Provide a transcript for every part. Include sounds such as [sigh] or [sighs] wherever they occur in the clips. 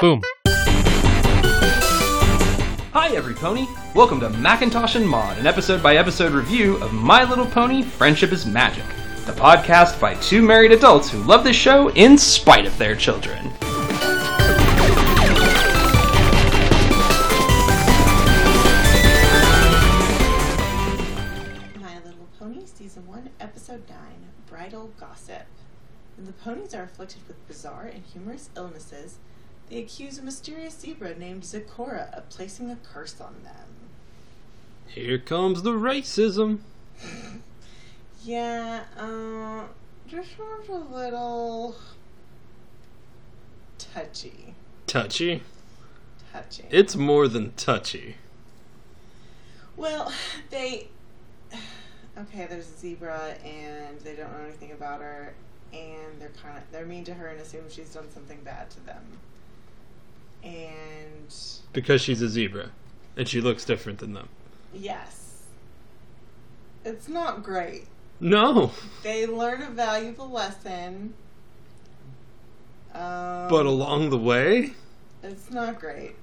Boom. Hi, every pony. Welcome to Macintosh and Maud, an episode by episode review of My Little Pony Friendship is Magic, the podcast by two married adults who love this show in spite of their children. My Little Pony, Season 1, Episode 9 Bridle Gossip. When the ponies are afflicted with bizarre and humorous illnesses, they accuse a mysterious zebra named Zecora of placing a curse on them. Here comes the racism. [laughs] Yeah, uh, just was a little touchy. Touchy. Touchy. It's more than touchy. Well, they. [sighs] Okay, there's a zebra, and they don't know anything about her, and they're kind of they're mean to her and assume she's done something bad to them. And Because she's a zebra. And she looks different than them. yes, it's not great. No. They learn a valuable lesson. Um, But along the way. it's not great.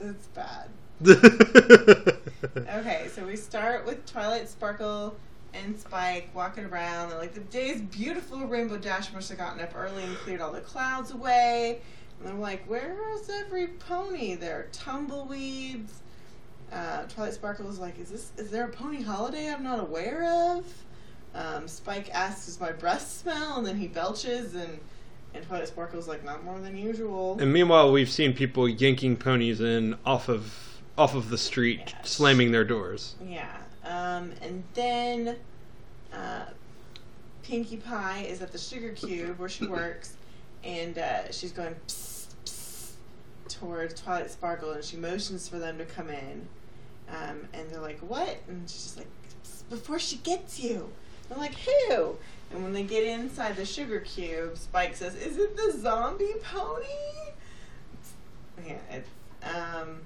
It's bad. [laughs] Okay, so we start with Twilight Sparkle and Spike walking around. They're like, the day's beautiful. Rainbow Dash must have gotten up early and cleared all the clouds away. And I'm like, where's every pony? They're tumbleweeds. Uh, Twilight Sparkle is like, is this is there a pony holiday I'm not aware of? Um, Spike asks, does my breath smell? And then he belches, and and Twilight Sparkle's like, not more than usual. and meanwhile, we've seen people yanking ponies in off of off of the street, Yes. slamming their doors. Yeah. Um, and then uh, Pinkie Pie is at the Sugar Cube where she [laughs] works, and uh, she's going psst, towards Twilight Sparkle, and she motions for them to come in. Um, and they're like, "What?" And she's just like, "Before she gets you." They're like, "Who?" And when they get inside the Sugar Cube, Spike says, "Is it the zombie pony?" Yeah, it's um.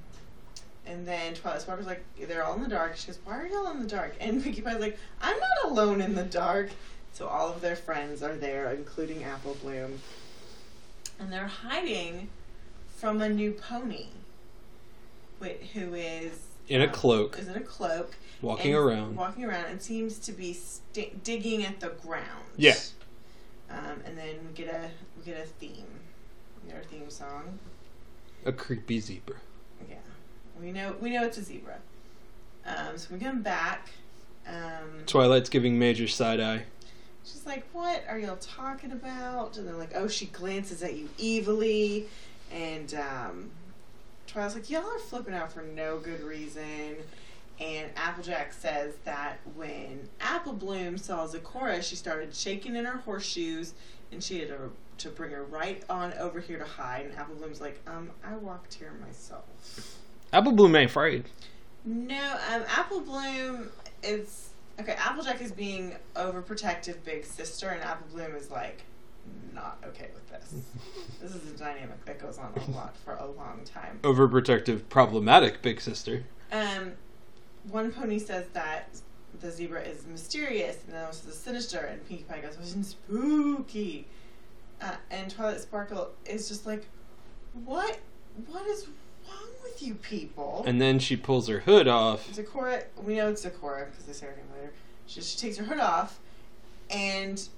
And then Twilight Sparkle's like, they're all in the dark. She goes, why are y'all in the dark? And Pinkie Pie's like, I'm not alone in the dark. So all of their friends are there, including Apple Bloom. And they're hiding from a new pony, who is In a uh, cloak. Is in a cloak, Walking around. walking around, and seems to be sti digging at the ground. Yeah. Um, and then we get a we get a theme, we get our theme song. A creepy zebra. Yeah, we know we know it's a zebra. Um, so we come back. Um, Twilight's giving Major side eye. she's like, "What are y'all talking about?" And they're like, "Oh, she glances at you evilly," and um, Twilight's like, "Y'all are flipping out for no good reason." And Applejack says that when Apple Bloom saw Zecora, she started shaking in her horseshoes, and she had to, to bring her right on over here to hide. And Apple Bloom's like, "Um, I walked here myself." Apple Bloom ain't afraid. No, um, Apple Bloom is okay. Applejack is being overprotective big sister, and Apple Bloom is like not okay with this. [laughs] this is a dynamic that goes on a lot for a long time. Overprotective, problematic big sister. Um, one pony says that the zebra is mysterious, and then also sinister, and Pinkie Pie goes, "It's spooky," uh, and Twilight Sparkle is just like, "What? What is wrong with you people?" And then she pulls her hood off. Zecora, we know it's Zecora because they say her name later. She, she takes her hood off, and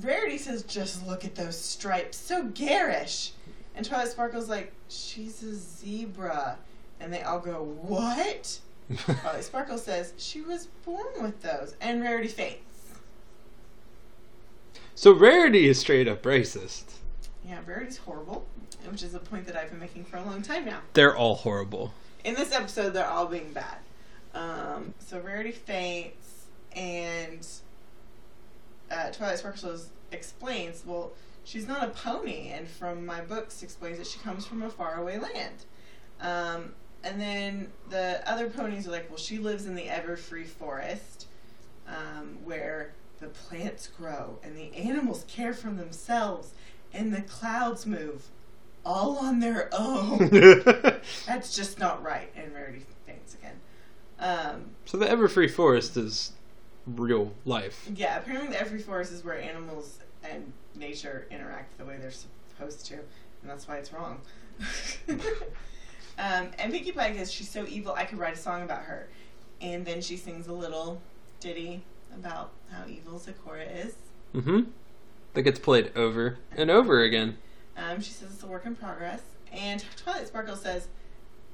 Rarity says, "Just look at those stripes, so garish." And Twilight Sparkle's like, "She's a zebra," and they all go, "What?" [laughs] Twilight Sparkle says, "She was born with those," and Rarity faints. so Rarity is straight up racist. Yeah, Rarity's horrible, which is a point that I've been making for a long time now. They're all horrible. in this episode, they're all being bad. Um, so Rarity faints, and uh, Twilight Sparkles explains, well, she's not a pony, and from my books explains that she comes from a faraway land. Um, and then the other ponies are like, well, she lives in the Everfree Forest, um, where the plants grow and the animals care for themselves, and the clouds move all on their own. [laughs] That's just not right. And Rarity faints again. Um, so the Everfree Forest is real life. yeah, apparently the Everfree Forest is where animals and nature interact the way they're supposed to. and that's why it's wrong. [laughs] um, and Pinkie Pie goes, "She's so evil, I could write a song about her." And then she sings a little ditty about how evil Zecora is. Mm-hmm. That gets played over and over again. Um, she says it's a work in progress. And Twilight Sparkle says,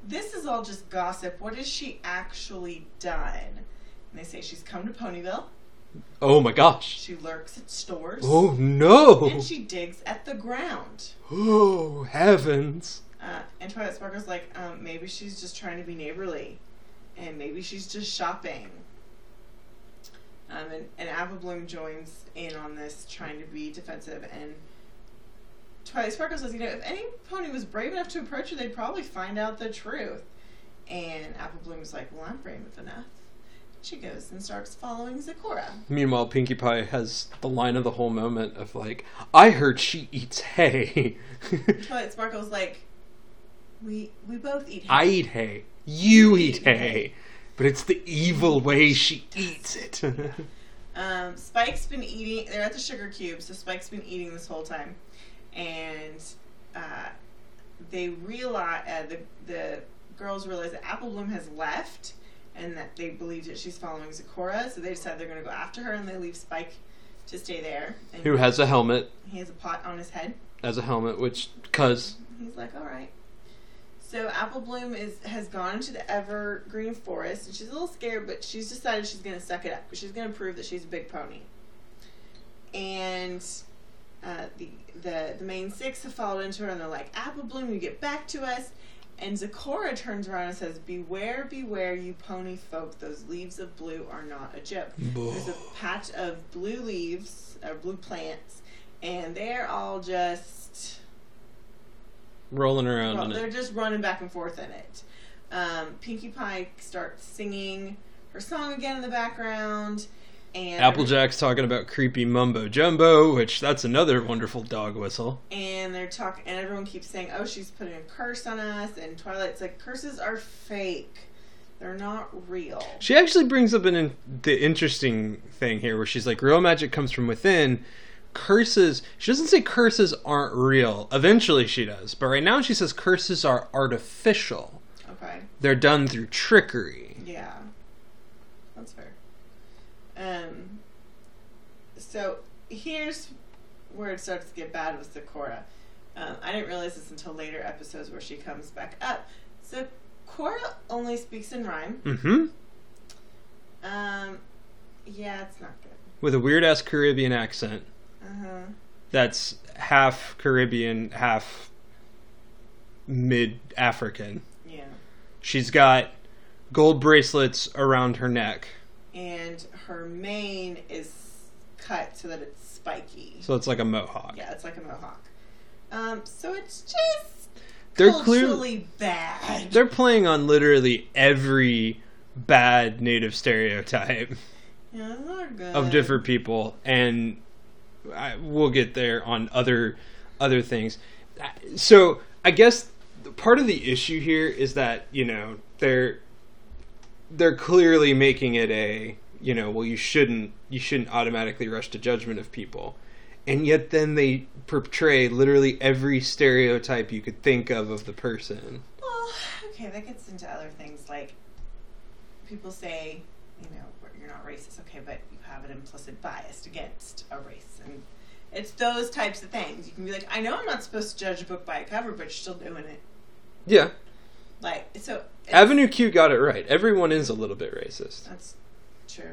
This is all just gossip. What has she actually done? And they say she's come to Ponyville. Oh my gosh. She lurks at stores. Oh no. And she digs at the ground. Oh heavens. Uh, and Twilight Sparkle's like, um, maybe she's just trying to be neighborly. And maybe she's just shopping. Um, and, and Apple Bloom joins in on this, trying to be defensive. And Twilight Sparkle says, you know, if any pony was brave enough to approach her, they'd probably find out the truth. And Apple Bloom's like, well, I'm brave enough. She goes and starts following Zecora. Meanwhile, Pinkie Pie has the line of the whole moment of like, "I heard she eats hay." [laughs] Twilight Sparkle's like, we we both eat. Hay. I eat hay. You eat hay. But it's the evil way she eats it. [laughs] Um, Spike's been eating. They're at the sugar cube, so Spike's been eating this whole time, and uh, they realize uh, the the girls realize that Apple Bloom has left, and that they believe that she's following Zecora, so they decide they're going to go after her, and they leave Spike to stay there. And Who has a helmet he has a pot on his head. as a helmet, which, cuz. He's like, all right. So Apple Bloom is has gone into the evergreen forest, and she's a little scared, but she's decided she's going to suck it up. She's going to prove that she's a big pony. And uh, the the the main six have followed into her, and they're like, Apple Bloom, you get back to us. And Zecora turns around and says, Beware, beware, you pony folk. Those leaves of blue are not a joke. There's a patch of blue leaves, or blue plants, and they're all just Rolling around well, they're it. just running back and forth in it. Um, Pinkie Pie starts singing her song again in the background, and Applejack's talking about creepy mumbo jumbo, which that's another wonderful dog whistle. and they're talking, and everyone keeps saying, "Oh, she's putting a curse on us." And Twilight's like, "Curses are fake; they're not real." She actually brings up an in, the interesting thing here, where she's like, "Real magic comes from within." Curses. She doesn't say curses aren't real. Eventually, she does, but right now she says curses are artificial. Okay, They're done through trickery. yeah. Um, so here's where it starts to get bad with Zecora. Um, I didn't realize this until later episodes where she comes back up. So Cora only speaks in rhyme. Mm-hmm. Um, yeah, it's not good. With a weird ass Caribbean accent. Uh huh. That's half Caribbean, half mid African. Yeah. She's got gold bracelets around her neck, And her mane is cut so that it's spiky. so it's like a mohawk. Yeah, it's like a mohawk. Um, so it's just They're clearly bad. they're playing on literally every bad native stereotype yeah, it's not good. of different people, and I, we'll get there on other other things. So I guess part of the issue here is that you know they're they're clearly making it a you know well you shouldn't you shouldn't automatically rush to judgment of people and yet then they portray literally every stereotype you could think of of the person Well, okay, that gets into other things like people say, you know, you're not racist, okay, but you have an implicit bias against a race, and it's those types of things. You can be like, I know I'm not supposed to judge a book by a cover, but you're still doing it. yeah Like, so avenue q got it right everyone is a little bit racist That's true.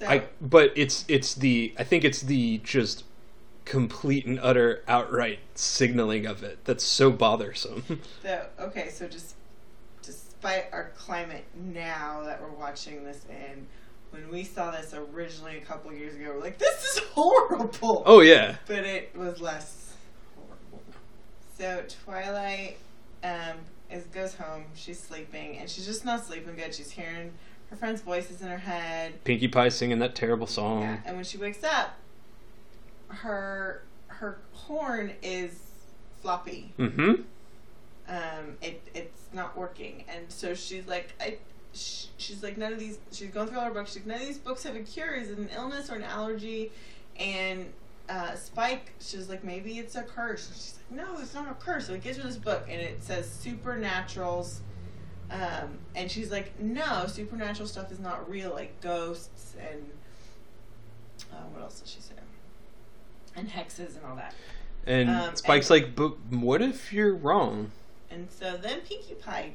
So, I, but it's it's the I think it's the just complete and utter outright signaling of it that's so bothersome. [laughs] so okay, so just despite our climate now that we're watching this in, when we saw this originally a couple years ago, we're like, this is [laughs] horrible. oh yeah, but it was less horrible. So Twilight um, is goes home. She's sleeping, and she's just not sleeping good. She's hearing her friends' voices in her head. Pinkie Pie singing that terrible song. Yeah, and when she wakes up, her her horn is floppy. Mm-hmm. Um, it it's not working, and so she's like, I. sh- She's like none of these. She's going through all her books. She's like, none of these books have a cure. Is it an illness or an allergy? And uh, Spike, she's like, maybe it's a curse. And she's like, no, it's not a curse. So he gives her this book, and it says supernaturals. Um, and she's like, no, supernatural stuff is not real, like ghosts and uh, what else does she say? And hexes and all that. And Um, Spike's like, but what if you're wrong? And so then Pinkie Pie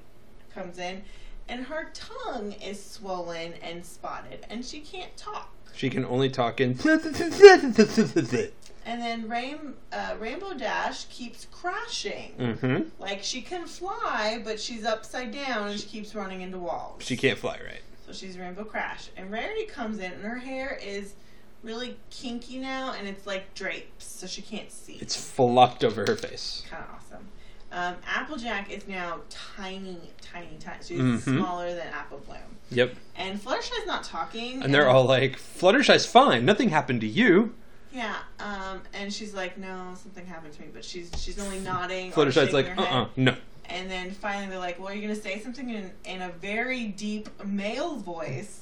comes in, and her tongue is swollen and spotted, and she can't talk. She can only talk in. [laughs] And then Rain, uh, Rainbow Dash keeps crashing. mm-hmm. Like she can fly, but she's upside down and she keeps running into walls. She can't fly right. So she's Rainbow Crash. And Rarity comes in and her hair is really kinky now and it's like drapes, so she can't see. It's flocked over her face. kind of awesome. Um, Applejack is now tiny, tiny, tiny. She's Mhm. smaller than Apple Bloom. Yep. And Fluttershy's not talking. And they're all like, Fluttershy's fine. Nothing happened to you. yeah. Um, and she's like, no, something happened to me. But she's she's only nodding. Fluttershy's like, uh head. uh no. And then finally they're like, well, you're going to say something in, in a very deep male voice.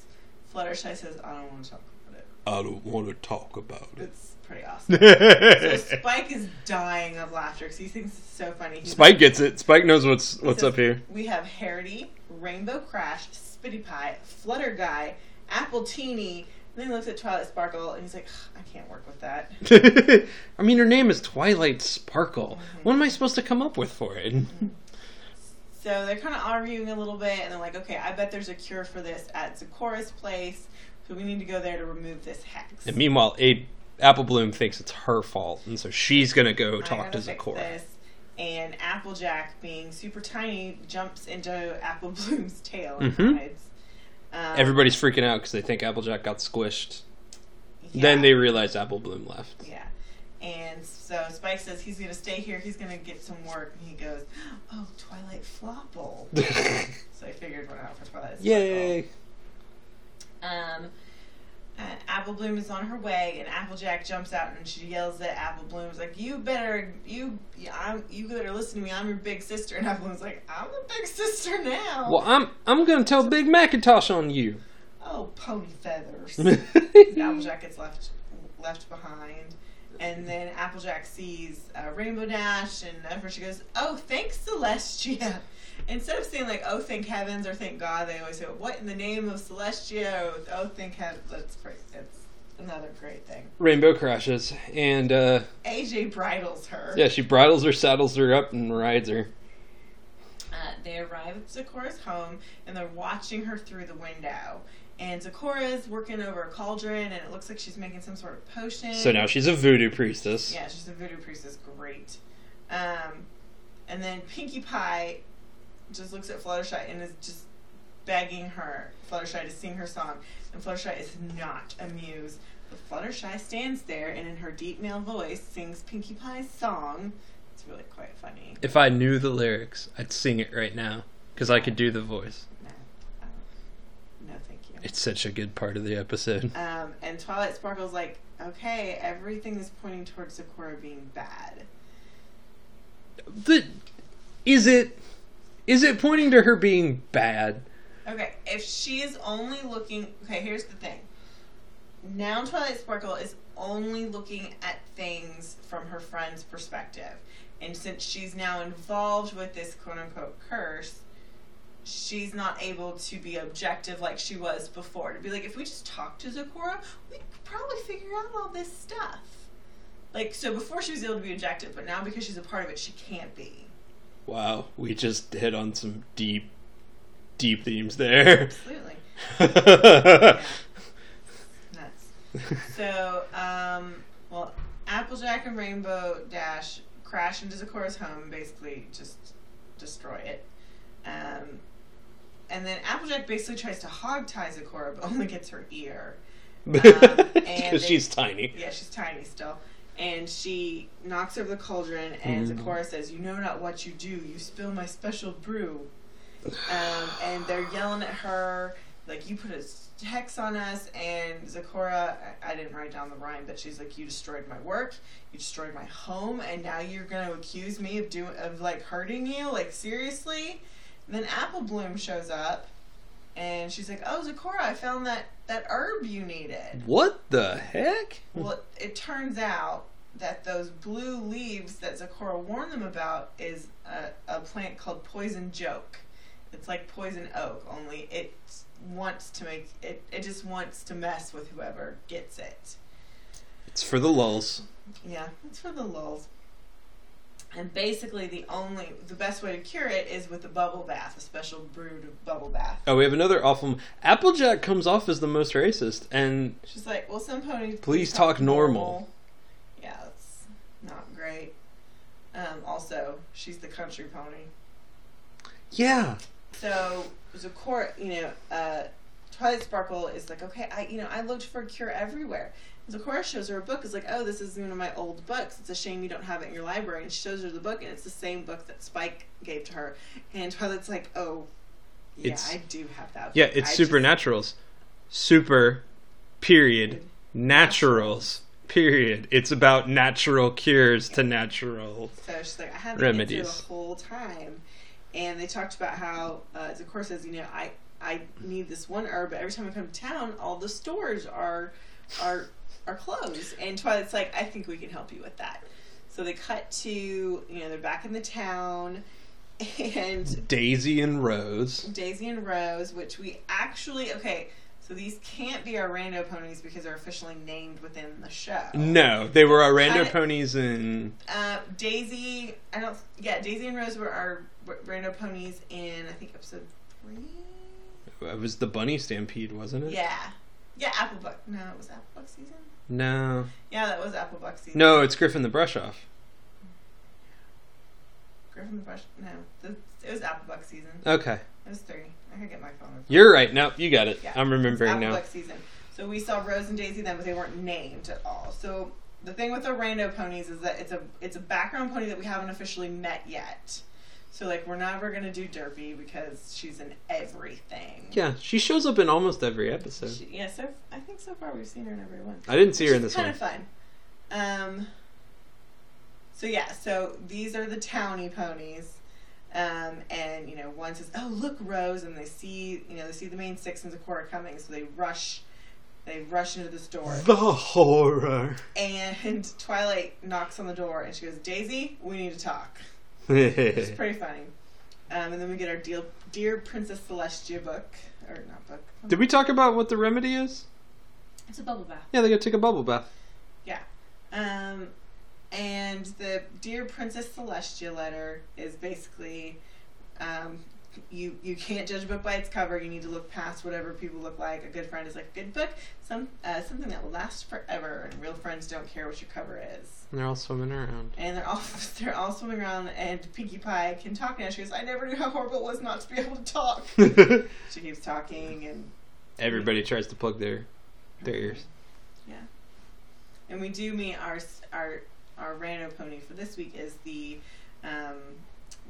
Fluttershy says, I don't want to talk about it. I don't want to talk about It's pretty awesome. so. [laughs] Spike is dying of laughter because he thinks it's so funny. He's Spike gets it. Spike knows what's what's up here. We have Hairity, Rainbow Crash, Spitty Pie, Flutter Guy, Apple Teeny. And then he looks at Twilight Sparkle and he's like, I can't work with that. [laughs] I mean, her name is Twilight Sparkle. Mm-hmm. What am I supposed to come up with for it? Mm-hmm. So they're kind of arguing a little bit, and they're like, okay, I bet there's a cure for this at Zecora's place, so we need to go there to remove this hex. And meanwhile, a Apple Bloom thinks it's her fault, and so she's gonna go talk to fix And Applejack, being super tiny, jumps into Apple [laughs] Bloom's tail and Mhm. hides. Um, Everybody's freaking out because they think Applejack got squished. yeah. Then they realize Apple Bloom left. Yeah. And so Spike says he's going to stay here. He's going to get some work. And he goes, Oh, Twilight Flopple. [laughs] so I figured one out for Twilight Sparkle. Yay! Um, uh, Apple Bloom is on her way, and Applejack jumps out and she yells at Apple Bloom, "Is like you better you I'm you better listen to me. I'm your big sister." And Apple Bloom's like, "I'm the big sister now." Well, I'm I'm gonna tell Big Macintosh on you. oh, pony feathers. [laughs] Applejack gets left left behind, and then Applejack sees uh, Rainbow Dash, and at first she goes, "Oh, thanks, Celestia." Instead of saying like "Oh, thank heavens" or "Thank God," they always say, "What in the name of Celestia?" Or, "Oh, thank heaven." That's great. It's another great thing. Rainbow crashes, and uh, AJ bridles her. yeah, she bridles her, saddles her up, and rides her. Uh, they arrive at Zecora's home and they're watching her through the window. And Zecora's working over a cauldron and it looks like she's making some sort of potion. So now she's a voodoo priestess. Yeah, she's a voodoo priestess. Great. Um, and then Pinkie Pie just looks at Fluttershy and is just begging her, Fluttershy, to sing her song. And Fluttershy is not amused. But Fluttershy stands there and in her deep male voice sings Pinkie Pie's song. It's really quite funny. If I knew the lyrics, I'd sing it right now because I could do the voice. No, um, no, thank you. It's such a good part of the episode. Um, and Twilight Sparkle's like, okay, everything is pointing towards Zecora being bad. The, is it is it pointing to her being bad? Okay, if she is only looking, okay, here's the thing. Now Twilight Sparkle is only looking at things from her friend's perspective. And since she's now involved with this quote unquote curse, she's not able to be objective like she was before. To be like, if we just talk to Zecora, we could probably figure out all this stuff. Like, so before she was able to be objective, but now because she's a part of it, she can't be. Wow, we just hit on some deep, deep themes there. Absolutely. [laughs] Yeah. Nuts. So, um, well, Applejack and Rainbow Dash crash into Zecora's home basically just destroy it. Um, and then Applejack basically tries to hog tie Zecora, but only gets her ear. [laughs] and [laughs] they- she's tiny. Yeah, she's tiny still. And she knocks over the cauldron, and Mm. Says, You know not what you do. You spill my special brew. [sighs] Um, and they're yelling at her, like, You put a hex on us. And Zecora, I, I didn't write down the rhyme, but she's like, You destroyed my work. You destroyed my home. And now you're going to accuse me of, doing, of, like, hurting you? Like, seriously? And then Apple Bloom shows up. And she's like, "Oh, Zecora, I found that that herb you needed." What the heck? Well, it, turns out that those blue leaves that Zecora warned them about is a, a plant called poison joke. It's like poison oak, only it wants to make it. It just wants to mess with whoever gets it. It's for the lulls. Yeah, it's for the lulls. And basically, the only the best way to cure it is with a bubble bath, a special brewed bubble bath. Oh, we have another awful. Applejack comes off as the most racist, and She's like, "Well, some ponies Please talk normal." Yeah, that's not great. Um, also, she's the country pony. yeah, So Zecora, you know, uh, Twilight Sparkle is like, okay, I, you know, I looked for a cure everywhere. Zecora shows her a book. Is like, oh, this is one of my old books. It's a shame you don't have it in your library. And she shows her the book, and it's the same book that Spike gave to her. And Twilight's like, oh, yeah, It's- I do have that. yeah. It's I just- supernaturals. Super, period, naturals. Period. It's about natural cures to natural. So she's like, I haven't Remedies. the whole time. And they talked about how, uh, Zecora says, you know, I, I need this one herb, but every time I come to town, all the stores are, are, are closed. And Twilight's like, I think we can help you with that. So they cut to, you know, they're back in the town, [laughs] and Daisy and Rose. Daisy and Rose, which we actually, okay, so these can't be our rando ponies because they're officially named within the show. No, they were our rando ponies in. Uh, Daisy, I don't. Yeah, Daisy and Rose were our rando ponies in I think episode three. It was the bunny stampede, wasn't it? Yeah, yeah, Applebuck. No, it was Applebuck season. No. Yeah, that was Applebuck season. No, it's Griffon the Brush Off. Griffon the Brush. No, it was Applebuck season. Okay. It was three. I could get my phone. You're right. No, you got it. Yeah, I'm remembering now. Applebuck season. So we saw Rose and Daisy then, but they weren't named at all. So the thing with the rando ponies is that it's a it's a background pony that we haven't officially met yet. So like we're never gonna do Derpy because she's in everything. Yeah, she shows up in almost every episode. She, yeah, so I think so far we've seen her in every one. I didn't see her in this is one. kind of fun. Um. So yeah, so these are the towny ponies, um, and you know one says, "Oh look, Rose," and they see you know they see the main six and the Zecora coming, so they rush, they rush into the store, The horror. and Twilight knocks on the door, and she goes, "Daisy, we need to talk." It's [laughs] pretty funny. Um, and then we get our Dear, Dear Princess Celestia book, or not book. Did we talk about what the remedy is? It's a bubble bath. Yeah, they gotta take a bubble bath. Yeah. Um, and the Dear Princess Celestia letter is basically, um, you you can't judge a book by its cover. You need to look past whatever people look like. A good friend is like a good book, some uh, something that will last forever. And real friends don't care what your cover is. And they're all swimming around. And they're all [laughs] they're all swimming around. And Pinkie Pie can talk now. She goes, "I never knew how horrible it was not to be able to talk." [laughs] She keeps talking, and Everybody tries to plug their their ears. Yeah, and we do meet our our our rando pony for this week is the um,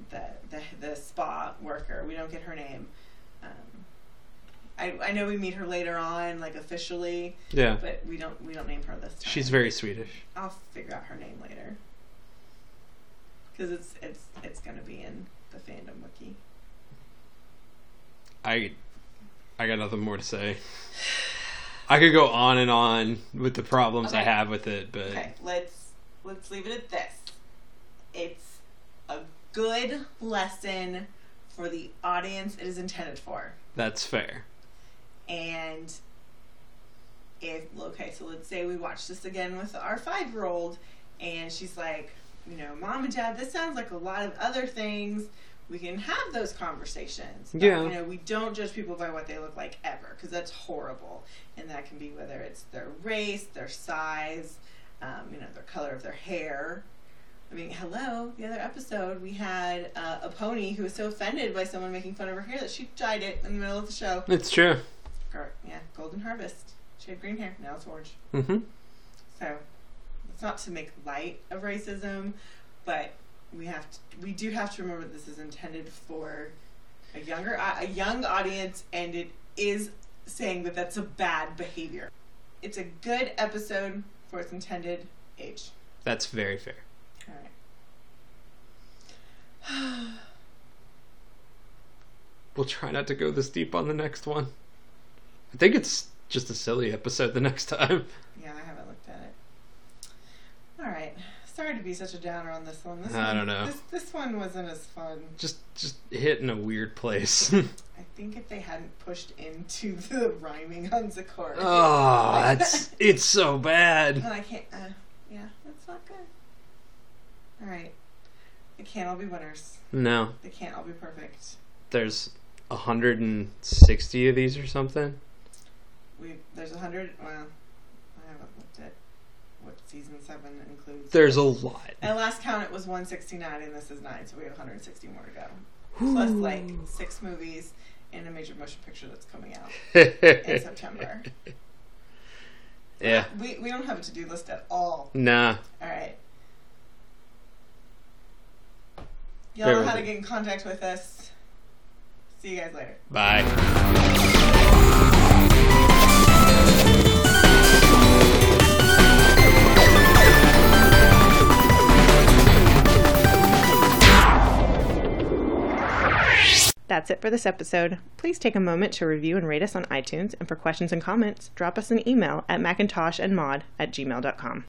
the, the the spa worker. We don't get her name. Um, I I know we meet her later on, like officially, Yeah. but we don't we don't name her this time. She's very Swedish. I'll figure out her name later because it's it's it's gonna be in the fandom wiki. I I got nothing more to say. [sighs] I could go on and on with the problems I have with it, but Okay, let's let's leave it at this. It's good lesson for the audience it is intended for. that's fair. And if okay, so let's say we watch this again with our five year old and she's like, you know, mom and dad, this sounds like a lot of other things. We can have those conversations. But, Yeah. You know, we don't judge people by what they look like ever because that's horrible. And that can be whether it's their race, their size, um, you know, their color of their hair. I mean, hello. The other episode, we had uh, a pony who was so offended by someone making fun of her hair that she dyed it in the middle of the show. It's true. Yeah, Golden Harvest. She had green hair. Now it's orange. hmm So it's not to make light of racism, but we have to. We do have to remember this is intended for a younger, a young audience, and it is saying that that's a bad behavior. It's a good episode for its intended age. That's very fair. [sighs] We'll try not to go this deep on the next one. I think it's just a silly episode the next time. [laughs] Yeah, I haven't looked at it. All right. Sorry to be such a downer on this one. This I one, don't know. This, this one wasn't as fun. Just just hit in a weird place. [laughs] [laughs] I think if they hadn't pushed into the rhyming on Zakor. oh, that's it's so bad. And I can't. Uh, yeah, that's not good. All right. Can't all be winners. No, They can't all be perfect. there's 160 of these or something. We there's a hundred. Well, I haven't looked at what season seven includes. There's a lot. At last count, it was 169, and this is nine, so we have 160 more to go. Plus, like six movies and a major motion picture that's coming out [laughs] in September. yeah. We we don't have a to do list at all. Nah. All right. Y'all know how to get in contact with us. See you guys later. Bye. That's it for this episode. Please take a moment to review and rate us on iTunes, and for questions and comments, drop us an email at macintoshandmod at gmail.com.